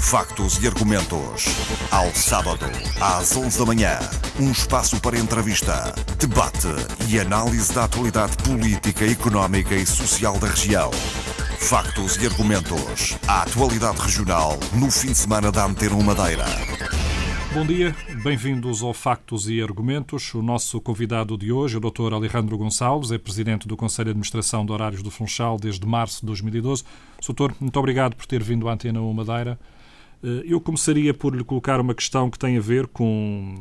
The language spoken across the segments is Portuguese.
Factos e argumentos. Ao sábado, às 11 da manhã. Um espaço para entrevista, debate e análise da atualidade política, económica e social da região. Factos e argumentos. A atualidade regional no fim de semana da Antena Madeira. Bom dia, bem-vindos ao Factos e Argumentos. O nosso convidado de hoje, o Dr. Alejandro Gonçalves, é presidente do Conselho de Administração de Horários do Funchal desde março de 2012. Doutor, muito obrigado por ter vindo à Antena Madeira. Eh, eu começaria por lhe colocar uma questão que tem a ver com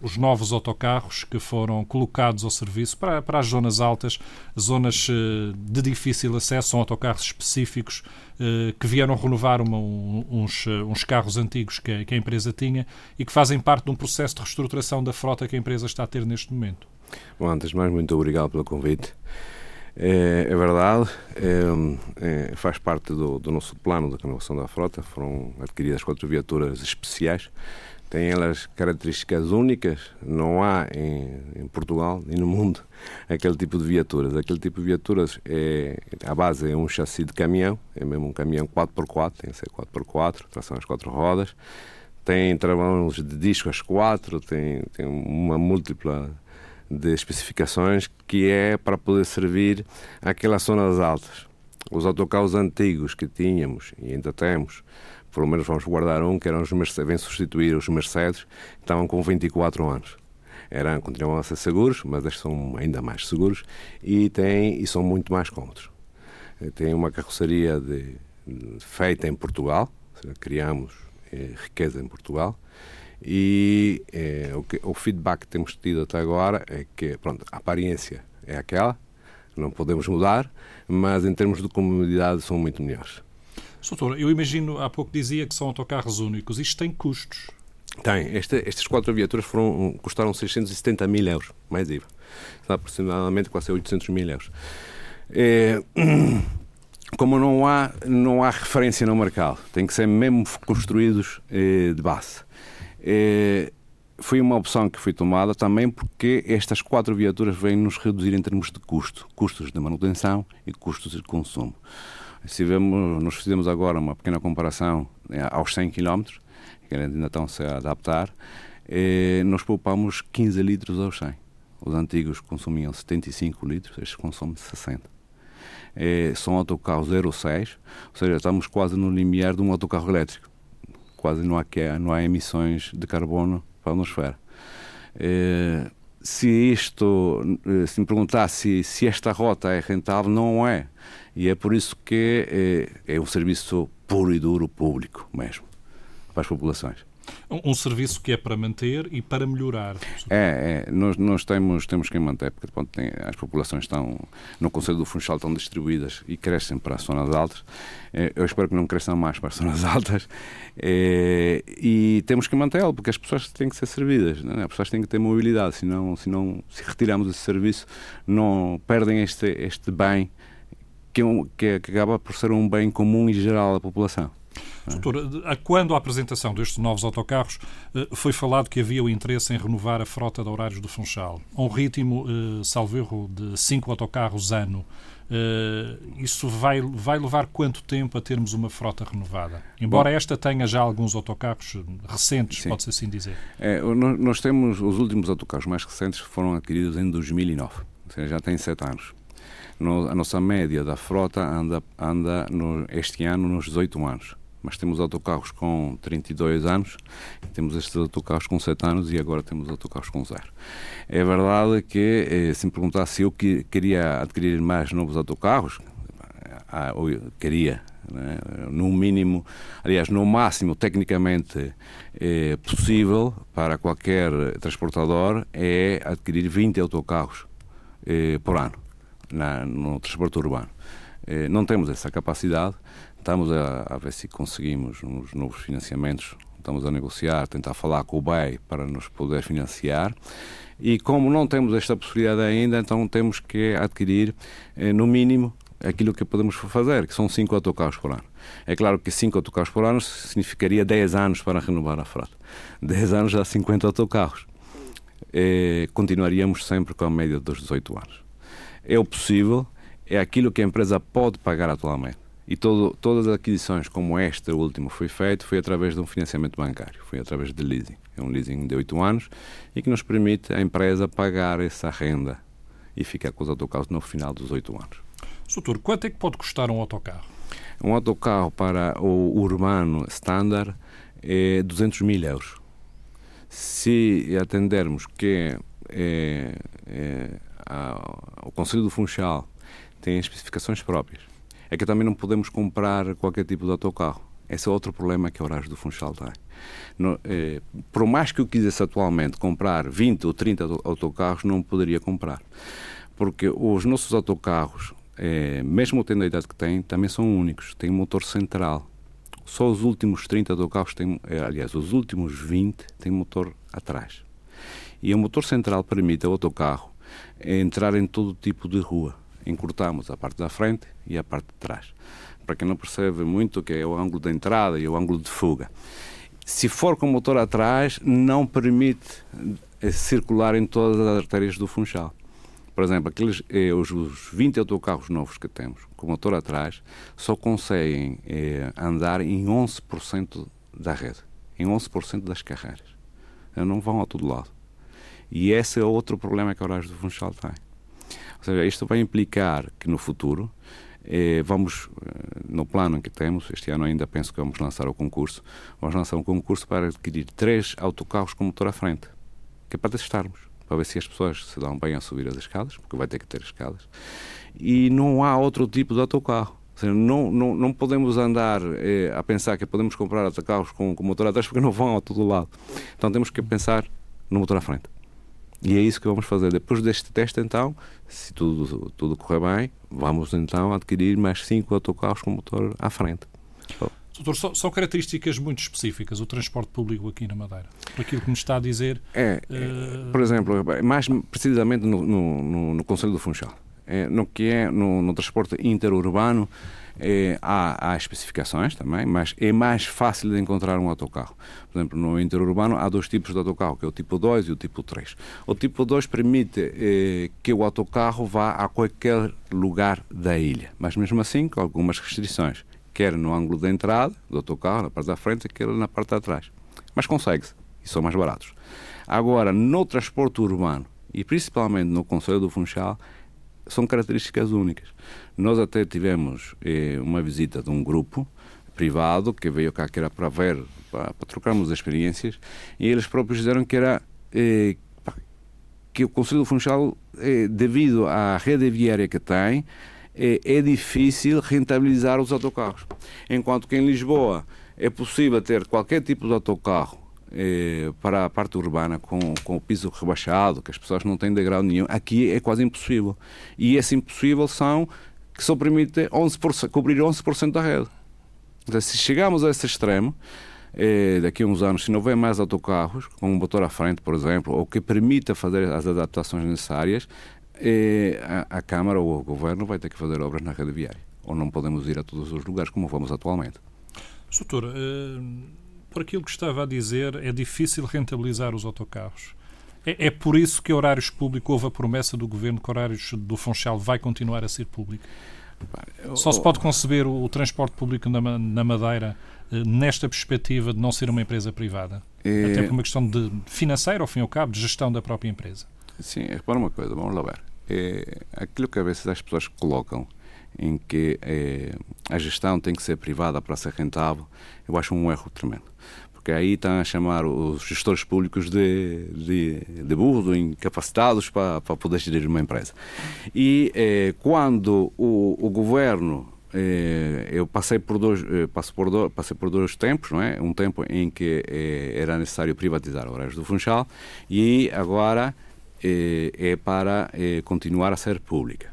os novos autocarros que foram colocados ao serviço para, para as zonas altas, zonas eh, de difícil acesso, são autocarros específicos eh, que vieram renovar uma, uns, eh, uns carros antigos que a, que a empresa tinha e que fazem parte de um processo de reestruturação da frota que a empresa está a ter neste momento. Bom, antes de mais, muito obrigado pelo convite. É, é verdade, é, é, faz parte do, do, nosso plano de renovação da frota. Foram adquiridas quatro viaturas especiais têm elas características únicas, não há em, em, Portugal e no mundo aquele tipo de viaturas. Aquele tipo de viaturas, é, a base é um chassi de caminhão, é mesmo um caminhão 4x4, tem que ser 4x4, tração às quatro rodas, tem travões de disco às quatro, tem, tem uma múltipla de especificações que é para poder servir aquelas zonas altas. Os autocarros antigos que tínhamos e ainda temos, pelo menos vamos guardar um, que eram os Mercedes, vem substituir os Mercedes, que estavam com 24 anos. Eram, continuam a ser seguros, mas estes são ainda mais seguros e, têm, e são muito mais cómodos. Eh, tem uma carroceria de, feita em Portugal, criamos eh, riqueza em Portugal, e eh, o, que, o feedback que temos tido até agora é que pronto, a aparência é aquela, não podemos mudar, mas em termos de comodidade são muito melhores. Doutor, eu imagino, há pouco dizia que são autocarros únicos. Isto tem custos? Tem. Este, estas quatro viaturas foram, custaram 670 mil euros, mais IVA. Está aproximadamente quase 800 mil euros. É, como não há, não há referência no mercado, tem que ser mesmo construídos é, de base. É, foi uma opção que foi tomada também porque estas quatro viaturas vêm nos reduzir em termos de custo, custos de manutenção e custos de consumo. Se vemos, nós fizemos agora uma pequena comparação né, aos 100 km, que ainda estão-se a adaptar, e nós poupamos 15 litros aos 100. Os antigos consumiam 75 litros, estes consomem 60. E são autocarros 06, ou seja, estamos quase no limiar de um autocarro elétrico. Quase não há, não há emissões de carbono para a atmosfera. E, se isto, se me perguntar se, se esta rota é rentável, não é. E é por isso que é, é um serviço puro e duro público mesmo, para as populações. Um, um, serviço que é para manter e para melhorar. É, é nós, nós temos, temos que manter, porque pronto, tem, as populações estão no Conselho do Funchal estão distribuídas e crescem para as zonas altas. É, eu espero que não cresçam mais para as zonas altas. É, e temos que mantê-lo, porque as pessoas têm que ser servidas, é? as pessoas têm que ter mobilidade, senão, senão se retirarmos esse serviço, não perdem este, este bem que, é um, que, é, que acaba por ser um bem comum e geral da população. Doutor, quando a apresentação destes novos autocarros eh, foi falado que havia o interesse em renovar a frota de horários do Funchal, a um ritmo, eh, salvo erro, de 5 autocarros ano. Eh, isso vai, vai levar quanto tempo a termos uma frota renovada? Embora Bom, esta tenha já alguns autocarros recentes, pode-se assim dizer. É, nós temos os últimos autocarros mais recentes foram adquiridos em 2009, ou seja, já tem 7 anos. No, a nossa média da frota anda, anda no, este ano nos 18 anos. Mas temos autocarros com 32 anos, temos estes autocarros com 7 anos e agora temos autocarros com 0. É verdade que, eh, se me perguntar se eu que, queria adquirir mais novos autocarros, ah, eu queria, né? no mínimo, aliás, no máximo, tecnicamente é possível para qualquer transportador é adquirir 20 autocarros eh, por ano na, no transporte urbano. Eh, não temos essa capacidade, estamos a, a, ver se conseguimos uns novos financiamentos, estamos a negociar, tentar falar com o BEI para nos poder financiar. E como não temos esta possibilidade ainda, então temos que adquirir, eh, no mínimo, aquilo que podemos fazer, que são 5 autocarros por ano. É claro que 5 autocarros por ano significaria 10 anos para renovar a frota. 10 anos dá 50 autocarros. Eh, continuaríamos sempre com a média dos 18 anos é o possível, é aquilo que a empresa pode pagar atualmente. e todo, todas as aquisições como esta última foi feito foi através de um financiamento bancário, foi através de leasing. É um leasing de 8 anos e que nos permite a empresa pagar essa renda e ficar com os autocarros no final dos 8 anos. Soutor, quanto é que pode custar um autocarro? Um autocarro para o urbano standard é 200 mil euros. Se atendermos que é, é, o Conselho do Funchal tem especificações próprias, é que também não podemos comprar qualquer tipo de autocarro. Esse é outro problema que a Horários do Funchal tem. No, eh, por mais que eu quisesse atualmente comprar 20 ou 30 autocarros, não poderia comprar. Porque os nossos autocarros, eh, mesmo tendo a idade que têm, também são únicos. Têm motor central. Só os últimos 30 autocarros têm, eh, aliás, os últimos 20 têm motor atrás. E o motor central permite ao autocarro entrar em todo tipo de rua encurtamos a parte da frente e a parte de trás. Para quem não percebe muito, que é o ângulo de entrada e o ângulo de fuga. Se for com o motor atrás, não permite eh, circular em todas as artérias do Funchal. Por exemplo, aqueles, eh, os, os 20 autocarros novos que temos, com motor atrás, só conseguem eh, andar em 11% da rede, em 11% das carreiras. Não vão a todo lado. E esse é outro problema que a Horários do Funchal tem. Ou seja, isto vai implicar que no futuro eh, vamos, eh, no plano que temos, este ano ainda penso que vamos lançar o concurso, vamos lançar um concurso para adquirir três autocarros com motor à frente, que é para testarmos, para ver se as pessoas se dão bem a subir as escadas, porque vai ter que ter escadas, e não há outro tipo de autocarro. Ou seja, não, não, não podemos andar eh, a pensar que podemos comprar autocarros com, com motor atrás porque não vão a todo lado. Então temos que pensar no motor à frente. E é isso que vamos fazer. Depois deste teste, então, se tudo, tudo correr bem, vamos então adquirir mais cinco autocarros com motor à frente. Doutor, são, são, características muito específicas o transporte público aqui na Madeira. Por aquilo que nos está a dizer. É, uh... Por exemplo, mais precisamente no, no, no, no Conselho do Funchal. É, no que é no, no transporte interurbano, é, há, há, especificações também, mas é mais fácil de encontrar um autocarro. Por exemplo, no interurbano há dois tipos de autocarro, que é o tipo 2 e o tipo 3. O tipo 2 permite é, que o autocarro vá a qualquer lugar da ilha, mas mesmo assim com algumas restrições, quer no ângulo de entrada do autocarro, na parte da frente, quer na parte de trás. Mas consegue-se, e são mais baratos. Agora, no transporte urbano, e principalmente no Conselho do Funchal, são características únicas. Nós até tivemos eh, uma visita de um grupo privado que veio cá que era para ver, para, para trocarmos experiências, e eles próprios disseram que era eh, que o Conselho do Funchal, eh, devido à rede viária que tem, eh, é difícil rentabilizar os autocarros. Enquanto que em Lisboa é possível ter qualquer tipo de autocarro eh, para a parte urbana com, com o piso rebaixado, que as pessoas não têm degrau nenhum, aqui é quase impossível. E esse impossível são que só permite 11%, cobrir 11% da rede. Então, se chegarmos a esse extremo, eh, daqui a uns anos, se não houver mais autocarros, com um motor à frente, por exemplo, ou que permita fazer as adaptações necessárias, eh, a, a Câmara ou o Governo vai ter que fazer obras na rede viária. Ou não podemos ir a todos os lugares como vamos atualmente. Doutor, uh por aquilo que estava a dizer, é difícil rentabilizar os autocarros. É, é por isso que Horários Público houve a promessa do governo que Horários do Funchal vai continuar a ser público. Só se pode conceber o, o transporte público na, na Madeira eh, nesta perspectiva de não ser uma empresa privada? É... Até por uma questão de financeira, ao fim e ao cabo, de gestão da própria empresa. Sim, repara uma coisa, vamos lá ver. É, aquilo que às vezes as pessoas colocam em que é, a gestão tem que ser privada para ser rentável, eu acho um erro tremendo. Porque aí estão a chamar os gestores públicos de, de, de burros, incapacitados para, para poder gerir uma empresa. E é, quando o, o governo é, eu passei por dois passo por dois, passei por dois tempos não é um tempo em que é, era necessário privatizar horários do Funchal e agora é, é para continuar a ser pública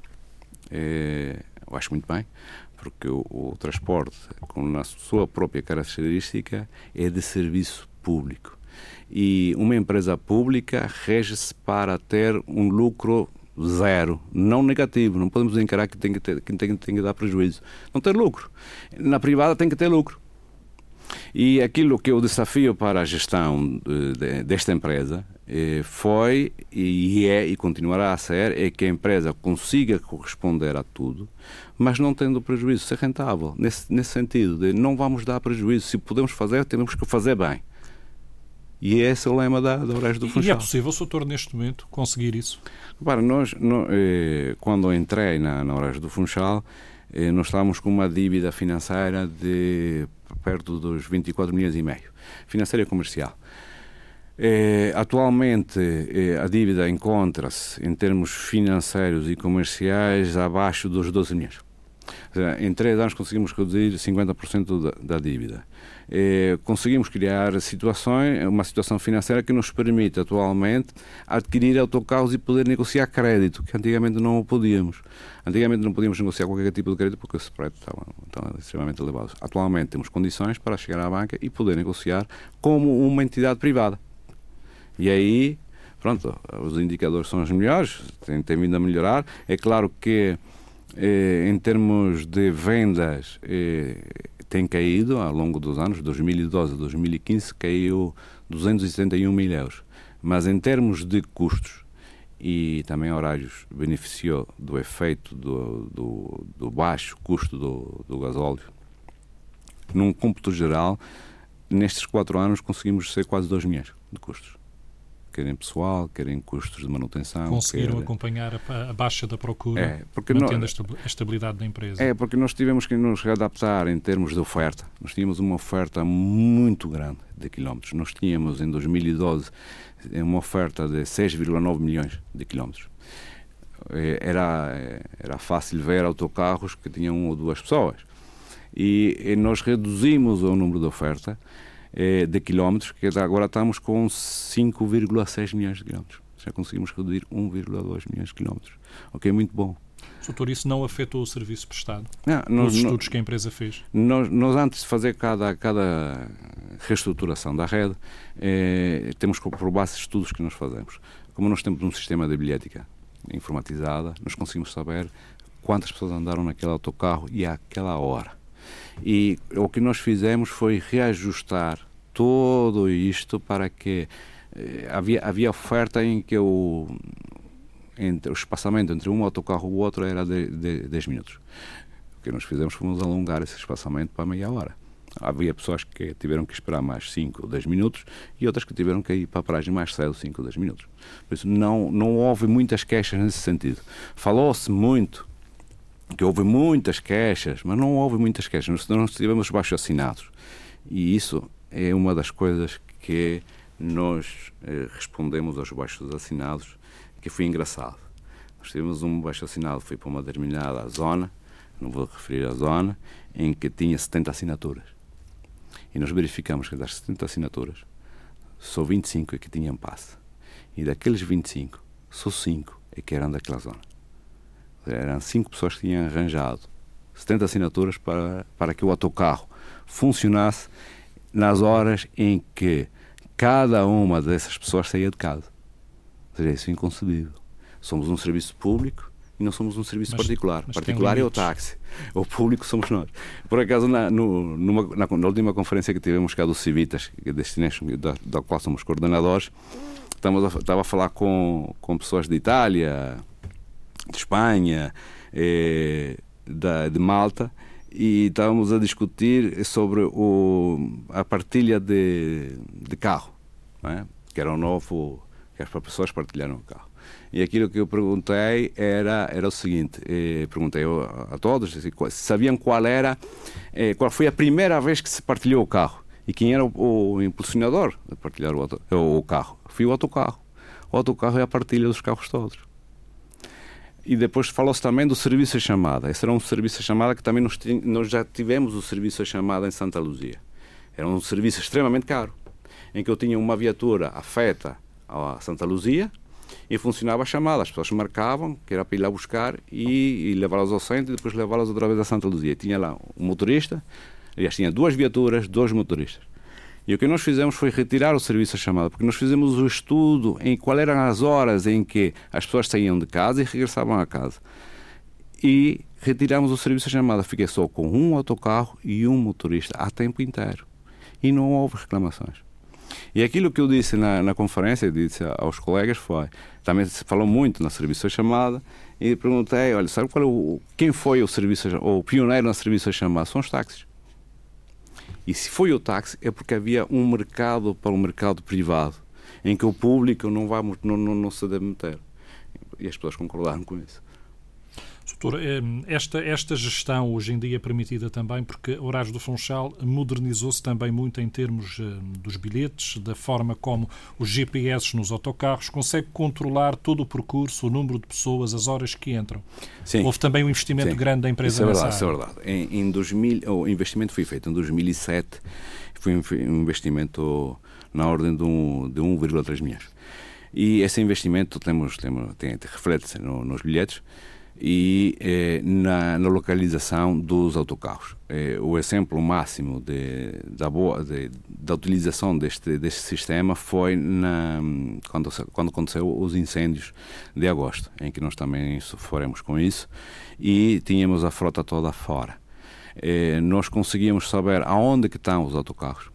eu acho muito bem, porque o, o transporte, com a sua própria característica, é de serviço público. E uma empresa pública rege-se para ter um lucro zero, não negativo. Não podemos encarar que tem que, ter, que tem, tem que dar prejuízo. Não ter lucro. Na privada tem que ter lucro. E aquilo que o desafio para a gestão de, de, desta empresa foi e é e continuará a ser é que a empresa consiga corresponder a tudo, mas não tendo prejuízo, ser rentável, nesse, nesse sentido, de não vamos dar prejuízo, se podemos fazer, temos que fazer bem. E esse é o lema da, da do Funchal. E é possível, doutor, neste momento, conseguir isso? Para nós, no, eh, quando entrei na, na do Funchal, eh, nós estávamos com uma dívida financeira de perto dos 24 milhões e meio, financeira e comercial. Eh, atualmente eh, a dívida encontra-se em termos financeiros e comerciais abaixo dos 12 milhões. Em três anos conseguimos reduzir 50% da, da dívida. Eh, conseguimos criar situações, uma situação financeira que nos permite atualmente adquirir autocarros e poder negociar crédito, que antigamente não podíamos. Antigamente não podíamos negociar qualquer tipo de crédito porque o spread estava, estava extremamente elevado. Atualmente temos condições para chegar à banca e poder negociar como uma entidade privada. E aí, pronto, os indicadores são os melhores, têm, têm vindo a melhorar. É claro que, eh, em termos de vendas, eh, tem caído ao longo dos anos, 2012 a 2015, caiu 271 mil euros. Mas em termos de custos, e também horários beneficiou do efeito do, do, do baixo custo do, do gasóleo. Num cômputo geral, nestes quatro anos conseguimos ser quase 2 milhões de custos quer em pessoal, quer em custos de manutenção. Conseguiram quer... acompanhar a, a, baixa da procura, é, porque mantendo nós... a estabilidade da empresa. É, porque nós tivemos que nos adaptar em termos de oferta. Nós tínhamos uma oferta muito grande de quilómetros. Nós tínhamos em 2012 uma oferta de 6,9 milhões de quilómetros. É, era, era fácil ver autocarros que tinham uma ou duas pessoas. E, e nós reduzimos o número de oferta eh, de quilómetros, que agora estamos com 5,6 milhões de quilómetros. Já conseguimos reduzir 1,2 milhões de quilómetros. Ok, muito bom. Doutor, isso não afetou o serviço prestado? Não, nós, nos estudos que a empresa fez? Nós, nós, antes de fazer cada, cada reestruturação da rede, eh, temos que por base estudos que nós fazemos. Como nós temos um sistema de bilhética informatizada, nós conseguimos saber quantas pessoas andaram naquele autocarro e àquela hora. E o que nós fizemos foi reajustar tudo isto para que eh, havia, havia oferta em que o, entre, o espaçamento entre um autocarro e o outro era de, de 10 minutos. O que nós fizemos foi alongar esse espaçamento para meia hora. Havia pessoas que tiveram que esperar mais 5 ou 10 minutos e outras que tiveram que ir para a paragem mais cedo, 5 ou 10 minutos. Por isso, não, não houve muitas queixas nesse sentido. Falou-se muito que houve muitas queixas, mas não houve muitas queixas, nós tivemos baixos assinados. E isso é uma das coisas que nós eh, respondemos aos baixos assinados, que foi engraçado. Nós tivemos um baixo assinado, foi para uma determinada zona, não vou referir a zona, em que tinha 70 assinaturas. E nós verificamos que das 70 assinaturas, só 25 é que tinham passe. E daqueles 25, só 5 é que eram daquela zona. Eram cinco pessoas que tinham arranjado 70 assinaturas para, para que o autocarro funcionasse nas horas em que cada uma dessas pessoas saía de casa. Ou seja, isso é inconcebível. Somos um serviço público e não somos um serviço mas, particular. Mas particular é o táxi. O público somos nós. Por acaso, na, no, numa, na, na, última conferência que tivemos cá do Civitas, é da, da qual somos coordenadores, estamos a, estava a falar com, com pessoas de Itália, de Espanha, eh, da, de Malta, e estávamos a discutir sobre o, a partilha de, de carro, é? que era um novo, que as pessoas partilharam o carro. E aquilo que eu perguntei era, era o seguinte: eh, perguntei a, todos se sabiam qual era, eh, qual foi a primeira vez que se partilhou o carro e quem era o, o impulsionador de partilhar o, auto, o carro. Foi o autocarro. O autocarro é a partilha dos carros todos. E depois falou-se também do serviço a chamada. Esse era um serviço a chamada que também nós, nós já tivemos o serviço a chamada em Santa Luzia. Era um serviço extremamente caro, em que eu tinha uma viatura afeta a Santa Luzia e funcionava a chamada. As pessoas marcavam, que era para ir lá buscar e, e levá-las ao centro e depois levá-las outra vez a Santa Luzia. Tinha lá um motorista, aliás, tinha duas viaturas, dois motoristas. E o que nós fizemos foi retirar o serviço a chamada, porque nós fizemos o estudo em quais eram as horas em que as pessoas saíam de casa e regressavam a casa. E retiramos o serviço a chamada. Fiquei só com um autocarro e um motorista a tempo inteiro. E não houve reclamações. E aquilo que eu disse na, na conferência, disse aos colegas, foi, também se falou muito na serviço chamada, e perguntei, olha, sabe qual é o, quem foi o serviço, o pioneiro na serviço chamada? São os táxis. E se foi o táxi, é porque havia um mercado para o mercado privado, em que o público não, vai, não, não, não se deve meter. E as pessoas concordaram com isso. Doutor, eh, esta, esta gestão hoje em dia é permitida também porque Horários do Funchal modernizou-se também muito em termos eh, dos bilhetes, da forma como os GPS nos autocarros consegue controlar todo o percurso, o número de pessoas, as horas que entram. Sim. Houve também um investimento Sim. grande da empresa isso é verdade, Isso é verdade. Em, em 2000, o investimento foi feito em 2007, foi um investimento na ordem de, um, de 1,3 milhões. E esse investimento temos, temos, tem, reflete-se no, nos bilhetes e eh, na, na, localização dos autocarros. Eh, o exemplo máximo de, da, boa, de, da utilização deste, deste sistema foi na, quando, quando aconteceu os incêndios de agosto, em que nós também sofremos com isso e tínhamos a frota toda fora. Eh, nós conseguíamos saber aonde que estão os autocarros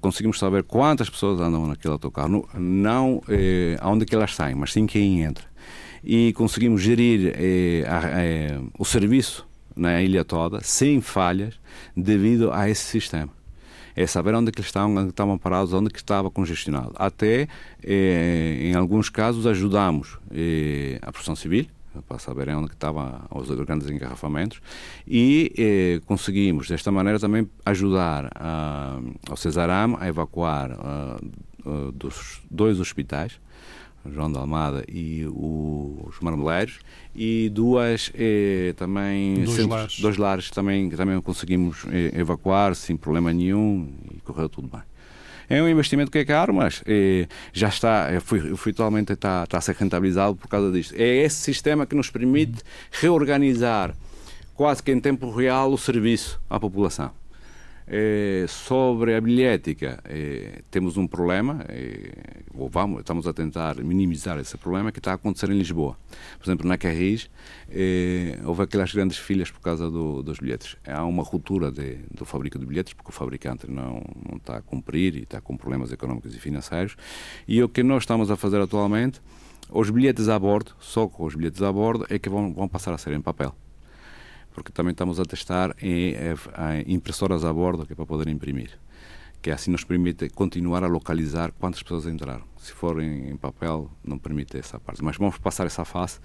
conseguimos saber quantas pessoas andam naquele autocarro, não eh, aonde que elas saem, mas sim quem entra e conseguimos gerir eh, eh, o serviço na ilha toda sem falhas devido a esse sistema. É saber onde é que estão, onde estavam parados, onde é que estava congestionado. Até, eh, em alguns casos, ajudamos eh, a Proteção Civil, para saberem onde estavam os grandes engarrafamentos e eh, conseguimos desta maneira também ajudar a, ao Cesaram a evacuar a, a, dos dois hospitais João de Almada e o, os Marmeleiros e duas eh, também dois, lares. dois lares também também conseguimos eh, evacuar sem problema nenhum e correu tudo bem. É um investimento que é caro mas eh, já está eh, foi, foi totalmente está, está a ser rentabilizado por causa disto. É esse sistema que nos permite reorganizar quase que em tempo real o serviço à população é, sobre a bilhética, é, temos um problema, é, ou vamos, estamos a tentar minimizar esse problema que está a acontecer em Lisboa. Por exemplo, na Carris, houve aquelas grandes filas por causa do, dos bilhetes. Há uma ruptura de, do fabrico de bilhetes, porque o fabricante não, não está a cumprir e está com problemas económicos e financeiros. E o que nós estamos a fazer atualmente, os bilhetes a bordo, só com os bilhetes a bordo, é que vão, vão passar a ser em papel porque também estamos a testar em, em impressoras a bordo que é para poder imprimir que assim nos permite continuar a localizar quantas pessoas entraram. Se for em, em papel, não permite essa parte. Mas vamos passar essa fase,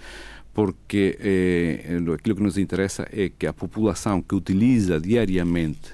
porque eh, aquilo que nos interessa é que a população que utiliza diariamente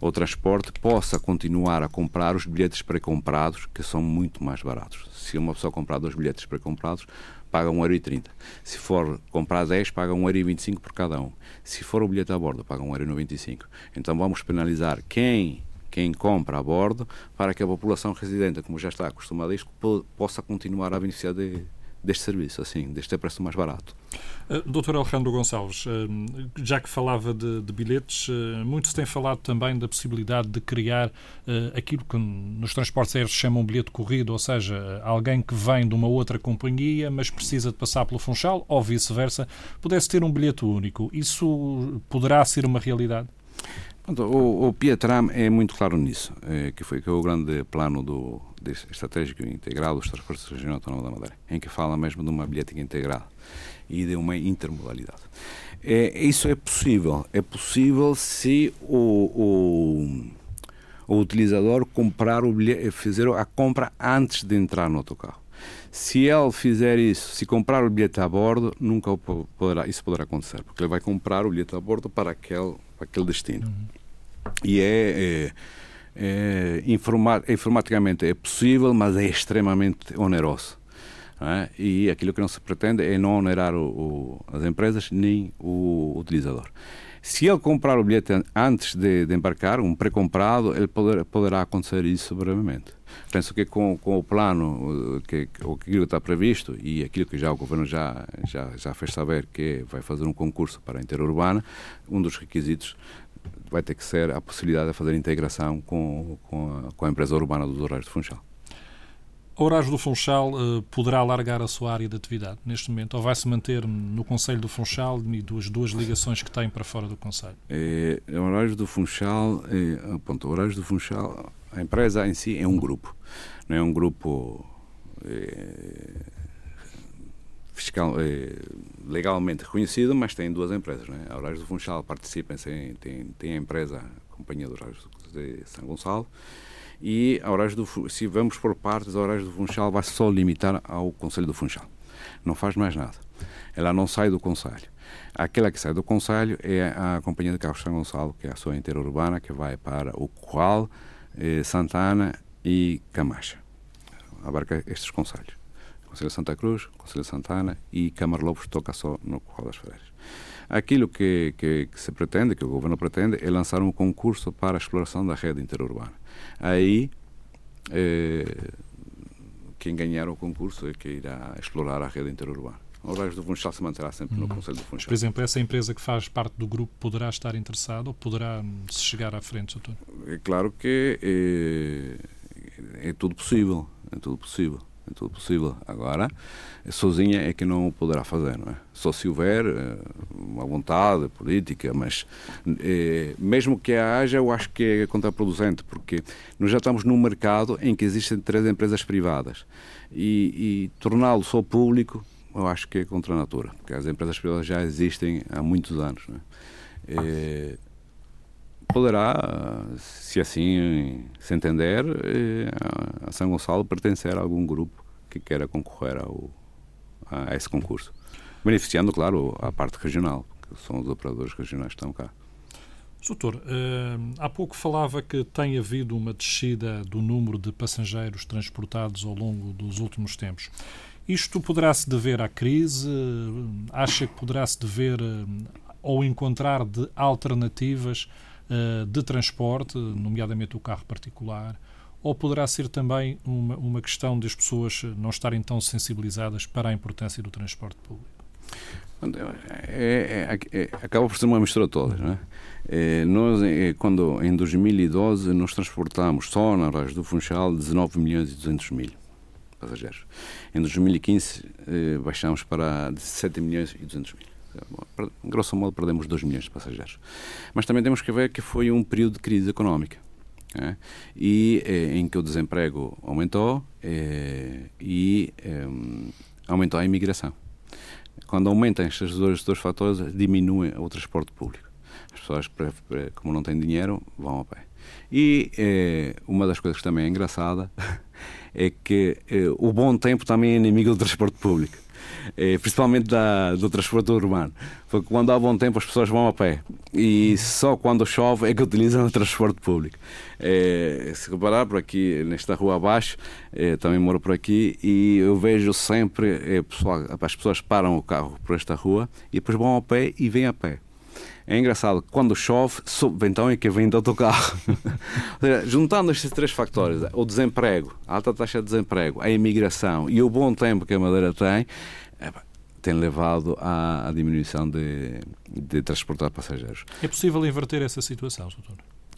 o transporte possa continuar a comprar os bilhetes pré-comprados, que são muito mais baratos. Se uma pessoa comprar dois bilhetes pré-comprados, paga 1,30€. Se for comprar 10, paga 1,25€ por cada um. Se for o bilhete a bordo, paga 1,95€. Então vamos penalizar quem quem compra a bordo para que a população residente, como já está acostumada a isto, possa continuar a beneficiar de, deste serviço, assim, deste preço mais barato. Uh, Doutor Alejandro Gonçalves, uh, já que falava de, de bilhetes, uh, muito se tem falado também da possibilidade de criar aquilo que nos transportes aéreos chamam bilhete corrido, ou seja, alguém que vem de uma outra companhia, mas precisa de passar pelo Funchal, ou vice-versa, pudesse ter um bilhete único. Isso poderá ser uma realidade? O, o Pietram é muito claro nisso, é, que foi que é o grande plano do, estratégico integrado dos transportes regionais autónomos da Madeira, em que fala mesmo de uma bilhética integrada e de uma intermodalidade. É, isso é possível. É possível se o, o, o utilizador comprar o bilhete, fazer a compra antes de entrar no autocarro. Se ele fizer isso, se comprar o bilhete a bordo, nunca poderá, isso poderá acontecer, porque ele vai comprar o bilhete a bordo para aquele, para aquele destino. Uhum. E é, é é, informaticamente é possível, mas é extremamente oneroso. É? E aquilo que não se pretende é não onerar o, o, as empresas nem o utilizador. Se ele comprar o bilhete antes de, de embarcar, um pré-comprado, ele poder, poderá acontecer isso brevemente. Penso que com, com o plano, que, que, aquilo que está previsto e aquilo que já o Governo já, já, já fez saber que vai fazer um concurso para a interurbana, um dos requisitos vai ter que ser a possibilidade de fazer integração com, com, a, com a empresa urbana dos horários de Funchal. Horários do Funchal uh, poderá alargar a sua área de atividade neste momento ou vai-se manter no Conselho do Funchal e das duas ligações que tem para fora do Conselho? É, Horários do Funchal, é, ponto, Horários do Funchal, a empresa em si é um grupo, não é um grupo é, fiscal, é, legalmente reconhecido, mas tem duas empresas. Não é? A Horários do Funchal participa, tem, tem, tem a empresa, a Companhia de Horários de São Gonçalo, e a Horários do, se vamos por partes, a Horários do Funchal vai só limitar ao Conselho do Funchal. Não faz mais nada. Ela não sai do Conselho. Aquela que sai do Conselho é a Companhia de Carros São Gonçalo, que é a sua interurbana, que vai para o Corral, eh, Santana e Camacha. Abarca estes conselhos. Conselho de Santa Cruz, Conselho de Santana e Câmara Lobos toca só no Corral das Freiras. Aquilo que, que, que, se pretende, que o governo pretende, é lançar um concurso para a exploração da rede interurbana. Aí, eh, quem ganhar o concurso é que irá explorar a rede interurbana. O Horários do Funchal se manterá sempre no hum. Conselho do Funchal. Por exemplo, essa empresa que faz parte do grupo poderá estar interessada ou poderá se chegar à frente, doutor? É claro que é, é tudo possível, é tudo possível é tudo possível. Agora, sozinha é que não o poderá fazer, não é? Só se houver eh, uma vontade política, mas é, mesmo que haja, eu acho que é contraproducente, porque nós já estamos num mercado em que existem três empresas privadas e, e torná-lo só público, eu acho que é contra a natura, porque as empresas privadas já existem há muitos anos, não é? é poderá, se assim se entender, a São Gonçalo pertencer a algum grupo que queira concorrer ao, a esse concurso. Beneficiando, claro, a parte regional, que são os operadores regionais que estão cá. Doutor, eh, há pouco falava que tem havido uma descida do número de passageiros transportados ao longo dos últimos tempos. Isto poderá-se dever à crise? Acha que poderá-se dever eh, ou encontrar de alternativas eh, de transporte, nomeadamente o carro particular, ou poderá ser também uma, uma questão das pessoas não estarem tão sensibilizadas para a importância do transporte público? É, é, é, acaba por ser uma mistura toda, não é? é nós, é, quando em 2012 nós transportamos só na Raios do Funchal 19 milhões e 200 mil passageiros. Em 2015 eh, baixamos para 17 milhões e 200 mil grosso modo perdemos 2 milhões de passageiros. Mas também temos que ver que foi um período de crise económica. É? e é, em que o desemprego aumentou é, e aumentou a imigração. Quando aumentam estes dois, dois fatores, diminui o transporte público. As pessoas, como não têm dinheiro, vão a pé. E é, uma das coisas que também é engraçada é que é, o bom tempo também é inimigo do transporte público é, principalmente da, do transporte urbano. Porque quando há bom tempo as pessoas vão a pé e só quando chove é que utilizam o transporte público. É, se reparar por aqui, nesta rua abaixo, é, também moro por aqui e eu vejo sempre é, pessoal, as pessoas param o carro por esta rua e depois vão a pé e vêm a pé. É engraçado, quando chove, então é que vem do autocarro. Juntando estes três fatores, o desemprego, a alta taxa de desemprego, a imigração e o bom tempo que a Madeira tem, tem levado à, à diminuição de, de transportar passageiros. É possível inverter essa situação, doutor?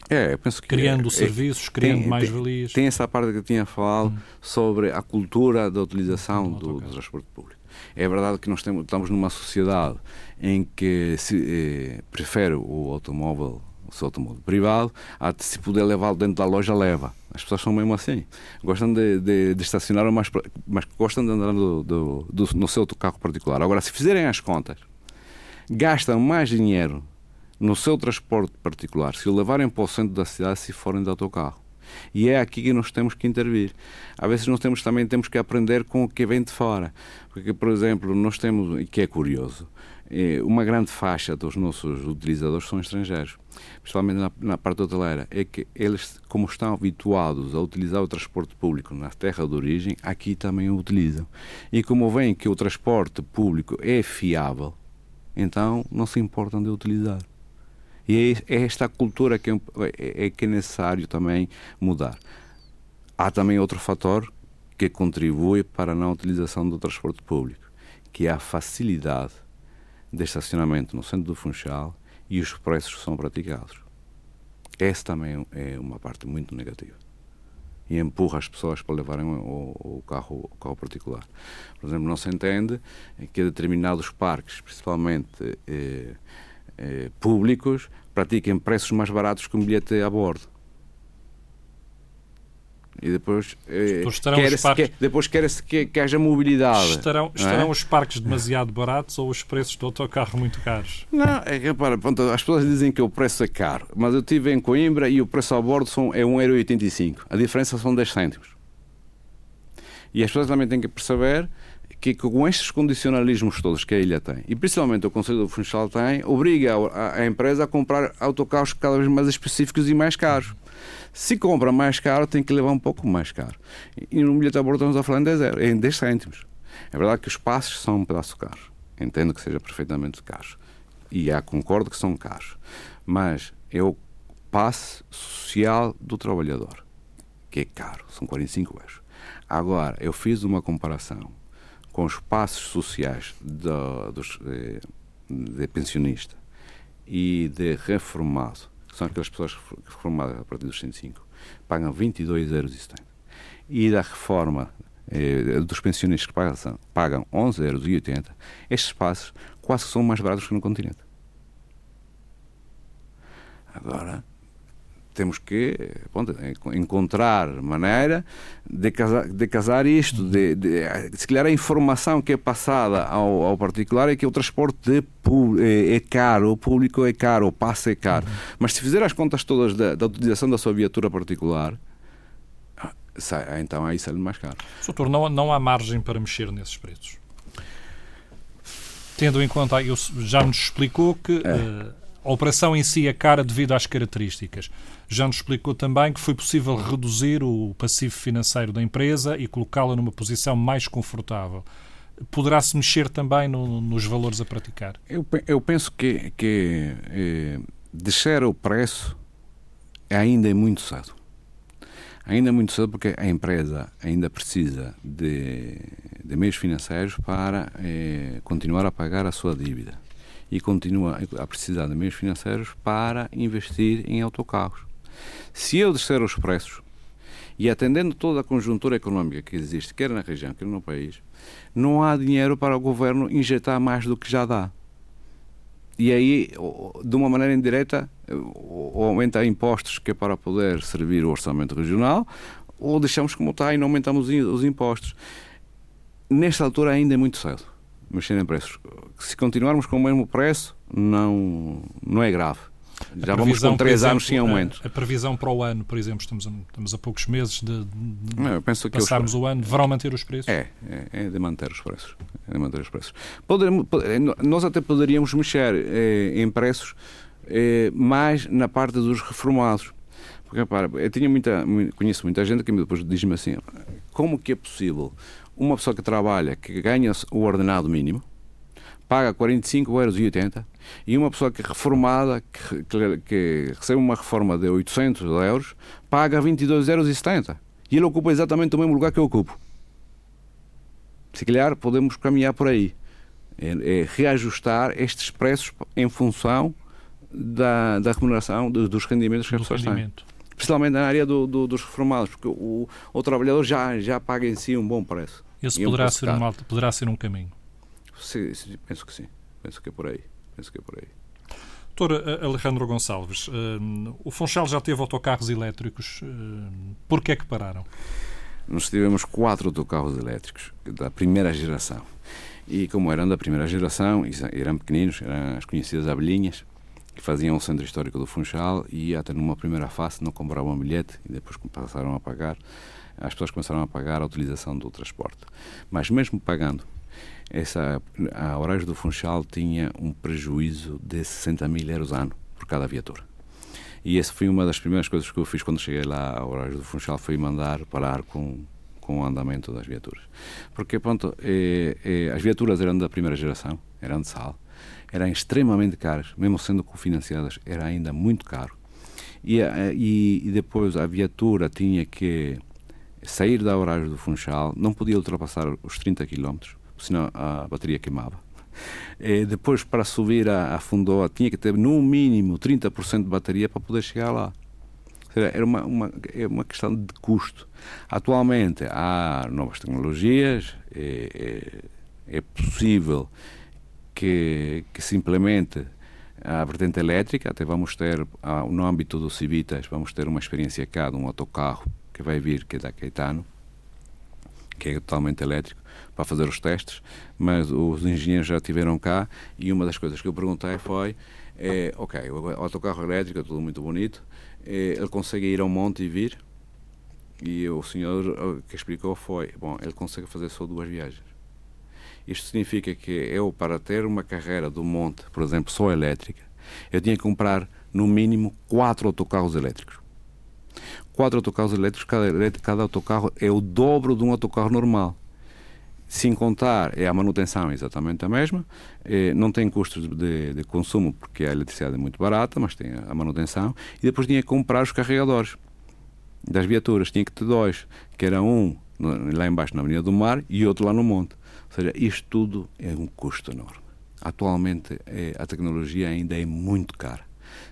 É, penso que criando é, serviços, criando mais valias. Tem, essa parte que eu tinha falado hum. sobre a cultura da utilização do, do, transporte público. É verdade que nós temos, estamos numa sociedade em que se eh, prefere o automóvel o seu automóvel privado, se puder levá-lo dentro da loja, leva. As pessoas são mesmo assim. Gostam de, de, de estacionar, mas, mas gostam de andar do, do, do, no seu carro particular. Agora, se fizerem as contas, gastam mais dinheiro no seu transporte particular se o levarem para o centro da cidade se forem de autocarro. E é aqui que nós temos que intervir. Às vezes nós temos também temos que aprender com o que vem de fora. Porque, por exemplo, nós temos, e que é curioso, é, uma grande faixa dos nossos utilizadores são estrangeiros, principalmente na, na, parte hoteleira, é que eles, como estão habituados a utilizar o transporte público na terra de origem, aqui também o utilizam. E como veem que o transporte público é fiável, então não se importam de utilizar. E é, é esta cultura que é, é, é, que é necessário também mudar. Há também outro fator que contribui para a não utilização do transporte público, que é a facilidade de estacionamento no centro do Funchal e os preços que são praticados. Essa também é uma parte muito negativa. e empurra as pessoas para levarem o, o, carro, o carro particular. Por exemplo, não se entende que determinados parques, principalmente eh, eh, públicos, pratiquem preços mais baratos que um bilhete a bordo. E depois eh, quer parques... que, depois quer-se que, que, haja mobilidade. Estarão, é? estarão é? os parques demasiado baratos ou os preços do autocarro muito caros? Não, é repara, as pessoas dizem que o preço é caro, mas eu estive em Coimbra e o preço a bordo são, é 1,85€. A diferença são 10 cêntimos. E as pessoas também têm que perceber que com estes condicionalismos todos que a ilha tem, e principalmente o Conselho do Funchal tem, obriga a, a empresa a comprar autocarros cada vez mais específicos e mais caros. Se compra mais caro, tem que levar um pouco mais caro. E no bilhete a bordo estamos a falar em 10, euros, em 10 cêntimos. É verdade que os passos são um pedaço caro. Entendo que seja perfeitamente caro. E há, concordo que são caros. Mas é o passe social do trabalhador, que é caro. São 45 euros. Agora, eu fiz uma comparação com os passos sociais de, dos, de, de pensionista e de reformado que são aquelas pessoas reformadas a partir dos 105, pagam 22,70 euros. E da reforma eh, dos pensionistas que pagam, pagam 11,80 euros, estes espaços quase são mais baratos que no continente. Agora, temos que encontrar maneira de casar, de casar isto, de, de, se calhar a informação que é passada ao, ao particular é que o transporte é, é, caro, o público é caro, o passe é caro. Uhum. Mas se fizer as contas todas da, da utilização da sua viatura particular, sai, então aí sai mais caro. Soutor, não, não há margem para mexer nesses preços? Tendo em conta, eu, já nos explicou que é. uh, a operação em si é cara devido às características. Já nos explicou também que foi possível reduzir o passivo financeiro da empresa e colocá-la numa posição mais confortável. Poderá-se mexer também no, nos valores a praticar? Eu, eu penso que, que eh, descer o preço ainda é muito cedo. Ainda é muito cedo porque a empresa ainda precisa de, de meios financeiros para eh, continuar a pagar a sua dívida e continua a precisar de meios financeiros para investir em autocarros. Se eu descer os preços e atendendo toda a conjuntura económica que existe, quer na região, quer no país, não há dinheiro para o governo injetar mais do que já dá. E aí, de uma maneira indireta, ou aumenta impostos que é para poder servir o orçamento regional, ou deixamos como está e não aumentamos os impostos. Nesta altura ainda é muito cedo mexer em preços. Se continuarmos com o mesmo preço, não, não é grave. Já vamos com três exemplo, anos sem aumento. A, a, previsão para o ano, por exemplo, estamos a, estamos a poucos meses de, de não, passarmos os... o ano, deverão manter os preços? É, é, é, de manter os preços. É de manter os preços. Poderemos, nós até poderíamos mexer eh, em preços eh, mais na parte dos reformados. Porque, repara, eu tinha muita, conheço muita gente que depois diz-me assim, como que é possível uma pessoa que trabalha, que ganha o ordenado mínimo, paga 45,80 euros e uma pessoa que é reformada, que, que, que, recebe uma reforma de 800 euros, paga 22,70 euros. E ele ocupa exatamente o mesmo lugar que eu ocupo. Se calhar podemos caminhar por aí. É, é reajustar estes preços em função da, da remuneração dos rendimentos que as pessoas têm especialmente na área do, do, dos reformados, porque o, o trabalhador já, já paga em si um bom preço. Esse é poderá, um ser um, poderá ser um caminho? Sim, sim, penso que sim. Penso que é por aí. Penso que é por aí. Doutor eh, Alejandro Gonçalves, uh, o Funchal já teve autocarros elétricos. Uh, por que é que pararam? Nós tivemos quatro autocarros elétricos da primeira geração. E como eram da primeira geração, eram pequeninos, eram as conhecidas abelhinhas, que faziam o centro histórico do Funchal e até numa primeira fase não compravam bilhete e depois passaram a pagar, as pessoas começaram a pagar a utilização do transporte. Mas mesmo pagando, essa, a Horários do Funchal tinha um prejuízo de 60 mil euros ano por cada viatura. E essa foi uma das primeiras coisas que eu fiz quando cheguei lá a Horários do Funchal, foi mandar parar com, com o andamento das viaturas. Porque, pronto, é, é, as viaturas eram da primeira geração, eram de sal, eram extremamente caras, mesmo sendo cofinanciadas, era ainda muito caro. E, eh, e, e depois a viatura tinha que sair da horário do Funchal, não podia ultrapassar os 30 km, senão a bateria queimava. E depois, para subir a, a Fundoa, tinha que ter no mínimo 30% de bateria para poder chegar lá. Era uma, uma, é uma questão de custo. Atualmente há novas tecnologias, é, é, é possível que, que se implemente a vertente elétrica, até vamos ter, no âmbito dos Civitas, vamos ter uma experiência cá de um autocarro que vai vir, que é da Caetano, que é totalmente elétrico, para fazer os testes, mas os engenheiros já estiveram cá e uma das coisas que eu perguntei foi, é, ok, o autocarro elétrico é tudo muito bonito, é, ele consegue ir ao monte e vir? E o senhor que explicou foi, bom, ele consegue fazer só duas viagens. Isto significa que eu, para ter uma carreira do monte, por exemplo, só elétrica, eu tinha que comprar, no mínimo, quatro autocarros elétricos. Quatro autocarros elétricos, cada, cada autocarro é o dobro de um autocarro normal. Sem contar, é a manutenção exatamente a mesma, é, não tem custos de, de, consumo porque a eletricidade é muito barata, mas tem a manutenção, e depois tinha que comprar os carregadores das viaturas. Tinha que ter dois, que era um lá embaixo na Avenida do Mar e outro lá no Monte. Ou seja, isto tudo é um custo enorme. Atualmente é, a tecnologia ainda é muito cara.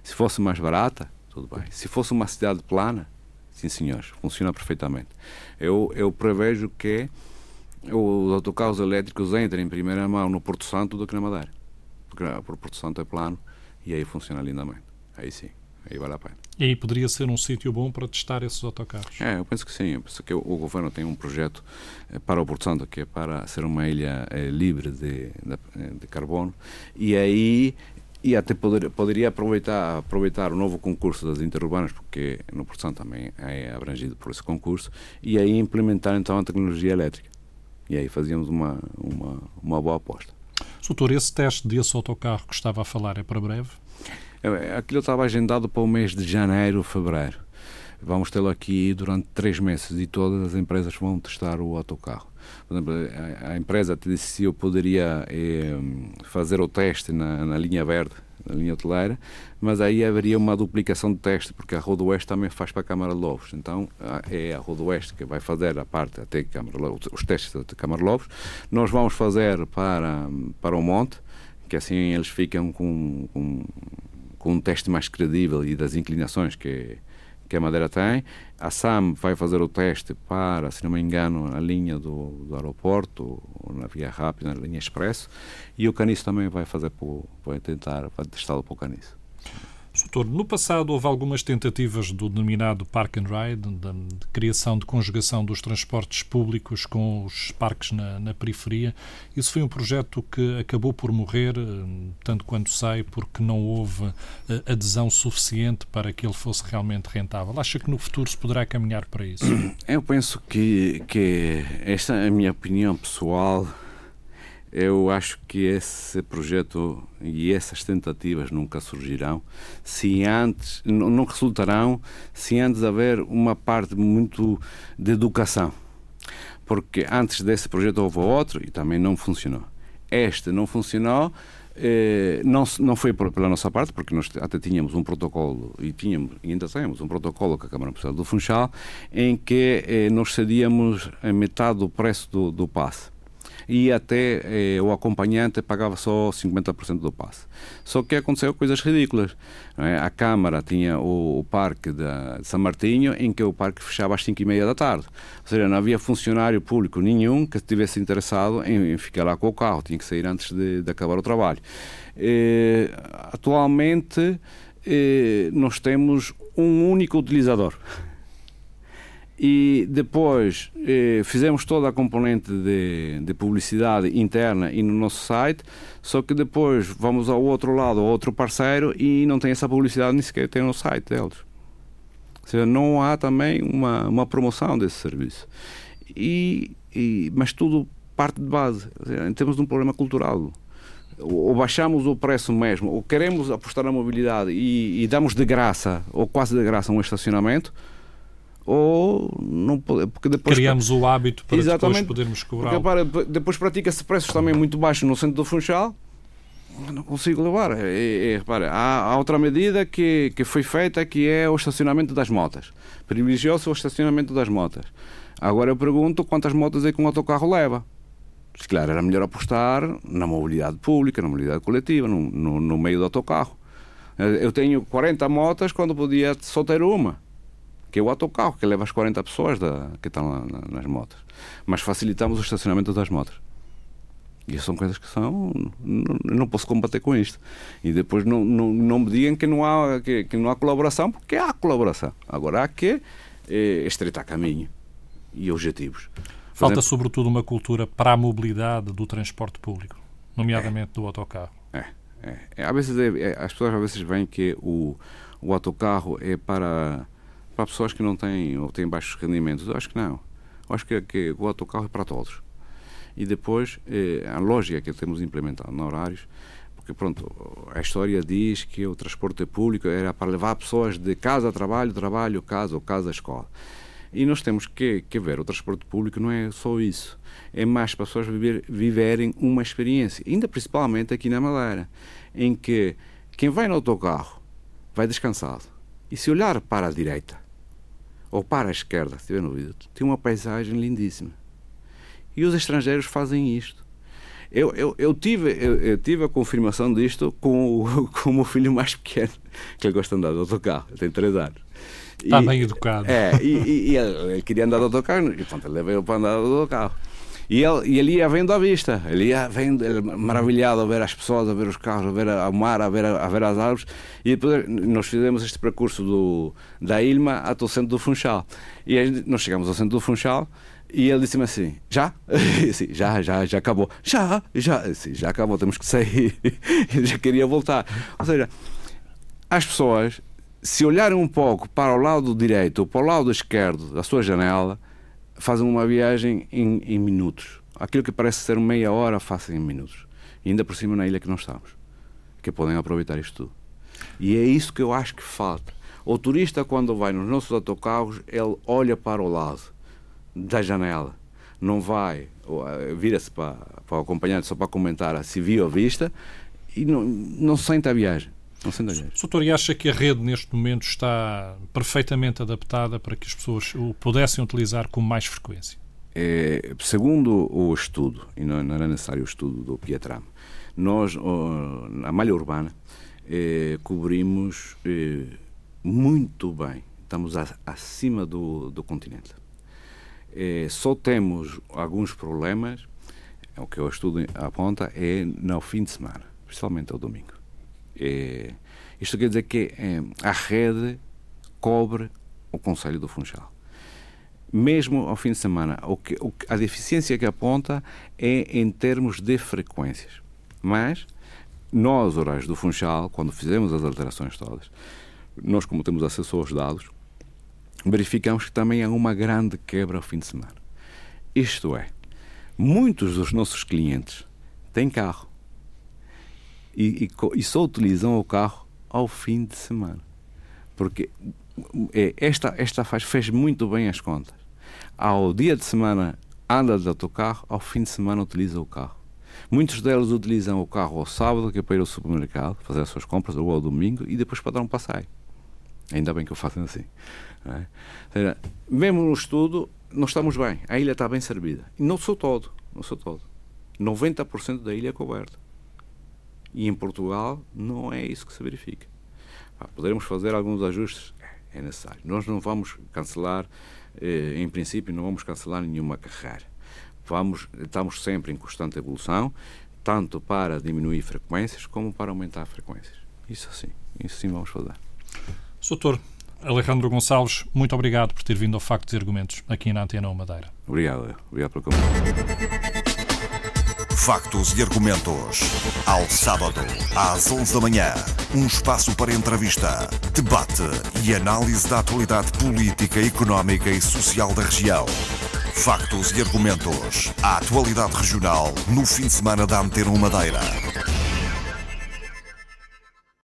Se fosse mais barata, tudo bem. Se fosse uma cidade plana, sim senhores, funciona perfeitamente. Eu, eu prevejo que os autocarros elétricos entrem em primeira mão no Porto Santo do que na Madeira. Porque o Porto Santo é plano e aí funciona lindamente. Aí sim, aí vale a pena. E aí poderia ser um sítio bom para testar esses autocarros? É, eu penso que sim. Eu penso que o, o governo tem um projeto eh, para o Porto Santo que é para ser uma ilha é, livre de, de, de, carbono e aí e até poder, poderia aproveitar aproveitar o novo concurso das interurbanas porque no Santo também é abrangido por esse concurso e aí implementar então a tecnologia elétrica e aí fazíamos uma uma, uma boa aposta. Soutor, esse teste desse autocarro que estava a falar é para breve? Aquilo estava agendado para o mês de janeiro, fevereiro. Vamos tê-lo aqui durante três meses e todas as empresas vão testar o autocarro. Por exemplo, a, empresa te disse se eu poderia eh, fazer o teste na, na, linha verde, na linha hoteleira, mas aí haveria uma duplicação de teste, porque a Rodoeste também faz para a Câmara de Lobos. Então é a Rodoeste que vai fazer a parte até Câmara os testes da Câmara de Lobos. Nós vamos fazer para, para o Monte, que assim eles ficam com, com com um teste mais credível e das inclinações que, que a Madeira tem. A SAM vai fazer o teste para, se não me engano, na linha do, do aeroporto, ou na via rápida, na linha expresso, e o Caniço também vai fazer, vai tentar, vai testá-lo para o Caniço. No passado houve algumas tentativas do denominado Park and Ride, de, de criação de conjugação dos transportes públicos com os parques na, na, periferia. Isso foi um projeto que acabou por morrer, eh, tanto quanto sei, porque não houve eh, adesão suficiente para que ele fosse realmente rentável. Acha que no futuro se poderá caminhar para isso? Eu penso que, que esta é a minha opinião pessoal eu acho que esse projeto e essas tentativas nunca surgirão se antes, não resultarão se antes haver uma parte muito de educação. Porque antes desse projeto houve outro e também não funcionou. Este não funcionou, eh, não, não foi pela nossa parte, porque nós até tínhamos um protocolo, e, tínhamos, e ainda temos um protocolo com a Câmara Municipal do Funchal, em que eh, nós cedíamos a metade do preço do, do passe e até eh, o acompanhante pagava só 50% do passe. Só que aconteceu coisas ridículas. É? A Câmara tinha o, o parque de, de São Martinho, em que o parque fechava às 5 e meia da tarde. Ou seja, não havia funcionário público nenhum que estivesse interessado em, em, ficar lá com o carro, tinha que sair antes de, de acabar o trabalho. Eh, atualmente, eh, nós temos um único utilizador e depois eh, fizemos toda a componente de, de, publicidade interna e no nosso site, só que depois vamos ao outro lado, ao outro parceiro e não tem essa publicidade nem sequer tem no site deles. Ou seja, não há também uma, uma promoção desse serviço. E, e, mas tudo parte de base. Seja, temos um problema cultural. Ou baixamos o preço mesmo, ou queremos apostar na mobilidade e, e damos de graça, ou quase de graça, um estacionamento, ou não porque depois criamos o hábito para depois podermos cobrar. Porque, depois pratica-se preços também muito baixos no centro do Funchal. Não consigo levar. É, é, repara, há, há, outra medida que, que foi feita que é o estacionamento das motas. Privilegiou-se o estacionamento das motas. Agora eu pergunto quantas motas é que um autocarro leva. Se calhar era melhor apostar na mobilidade pública, na mobilidade coletiva, no, no, no meio do autocarro. Eu tenho 40 motas quando podia só ter uma que é o autocarro, que leva as 40 pessoas da, que estão lá nas motas. Mas facilitamos o estacionamento das motas. E são coisas que são. Não, não posso combater com isto. E depois não, não, não me digam que não, há, que, que não há colaboração, porque há colaboração. Agora há que eh, estreitar caminho e objetivos. Falta, exemplo, sobretudo, uma cultura para a mobilidade do transporte público, nomeadamente é, do autocarro. É, é, é às vezes é, é, as pessoas às vezes veem que o, o autocarro é para, para pessoas que não têm ou têm baixos rendimentos. Eu acho que não. Eu acho que, que o autocarro é para todos. E depois, eh, a lógica que temos implementado no horários, porque pronto, a história diz que o transporte público era para levar pessoas de casa a trabalho, trabalho, casa ou casa a escola. E nós temos que, que ver, o transporte público não é só isso. É mais para as pessoas viver, viverem uma experiência, ainda principalmente aqui na Madeira, em que quem vai no autocarro vai descansado. E se olhar para a direita ou para a esquerda, se estiver no vídeo, tem uma paisagem lindíssima. E os estrangeiros fazem isto. Eu, eu, eu, tive, eu, eu, tive a confirmação disto com o, com o meu filho mais pequeno, que ele gosta de andar de autocarro, ele tem 3 anos. Está e, bem educado. É, e, e, e ele, ele, queria andar de autocarro, e pronto, ele levou para andar de autocarro. E ele, e ia vendo à vista, ele ia vendo, ele, maravilhado a ver as pessoas, a ver os carros, a ver o mar, a ver, a ver as árvores. E depois nós fizemos este percurso do, da Ilma até o centro do Funchal. E nós chegamos ao centro do Funchal e ele disse-me assim: Já? Disse, já, já, já acabou. Já, já, disse, já acabou, temos que sair. Ele já queria voltar. Ou seja, as pessoas, se olharem um pouco para o lado direito ou para o lado esquerdo da sua janela, fazem uma viagem em, em minutos. Aquilo que parece ser meia hora, fazem em minutos. E ainda por cima na ilha que nós estamos, que podem aproveitar isto tudo. E é isso que eu acho que falta. O turista, quando vai nos nossos autocarros, ele olha para o lado da janela. Não vai, eh, vira-se para, para o acompanhante só para comentar se viu a vista e não, não sente a viagem. Soutor, e acha que a rede neste momento está perfeitamente adaptada para que as pessoas o pudessem utilizar com mais frequência? É, segundo o estudo, e não, não era necessário o estudo do Pietram, nós, na malha urbana, é, cobrimos é, muito bem, estamos a, acima do, do continente. É, só temos alguns problemas, o que o estudo aponta, é no fim de semana, principalmente ao domingo. É, isto quer dizer que é, a rede cobre o Conselho do Funchal. Mesmo ao fim de semana, o que, o, a deficiência que aponta é em termos de frequências. Mas nós, horários do Funchal, quando fizemos as alterações todas, nós, como temos acesso aos dados, verificamos que também há uma grande quebra ao fim de semana. Isto é, muitos dos nossos clientes têm carro e, e, e só utilizam o carro ao fim de semana. Porque é, esta, esta faz, fez muito bem as contas. Ao dia de semana anda de autocarro, ao fim de semana utiliza o carro. Muitos deles utilizam o carro ao sábado, que é para ir ao supermercado, fazer as suas compras, ou ao domingo, e depois para dar um passeio. Ainda bem que o fazem assim. É? Seja, mesmo no estudo, nós estamos bem. A ilha está bem servida. E não sou todo. Não sou todo. 90% da ilha é coberta. E em Portugal não é isso que se verifica. poderemos fazer alguns ajustes? É, é necessário. Nós não vamos cancelar, eh, em princípio, não vamos cancelar nenhuma carreira. Vamos, estamos sempre em constante evolução, tanto para diminuir frequências como para aumentar frequências. Isso sim, isso sim vamos fazer. Soutor Alejandro Gonçalves, muito obrigado por ter vindo ao Factos e Argumentos aqui na Antena Madeira. Obrigado, obrigado pelo convite. Factos e Argumentos. Ao sábado, às 11 da manhã. Um espaço para entrevista, debate e análise da atualidade política, económica e social da região. Factos e Argumentos. A atualidade regional no fim de semana da Antena Madeira.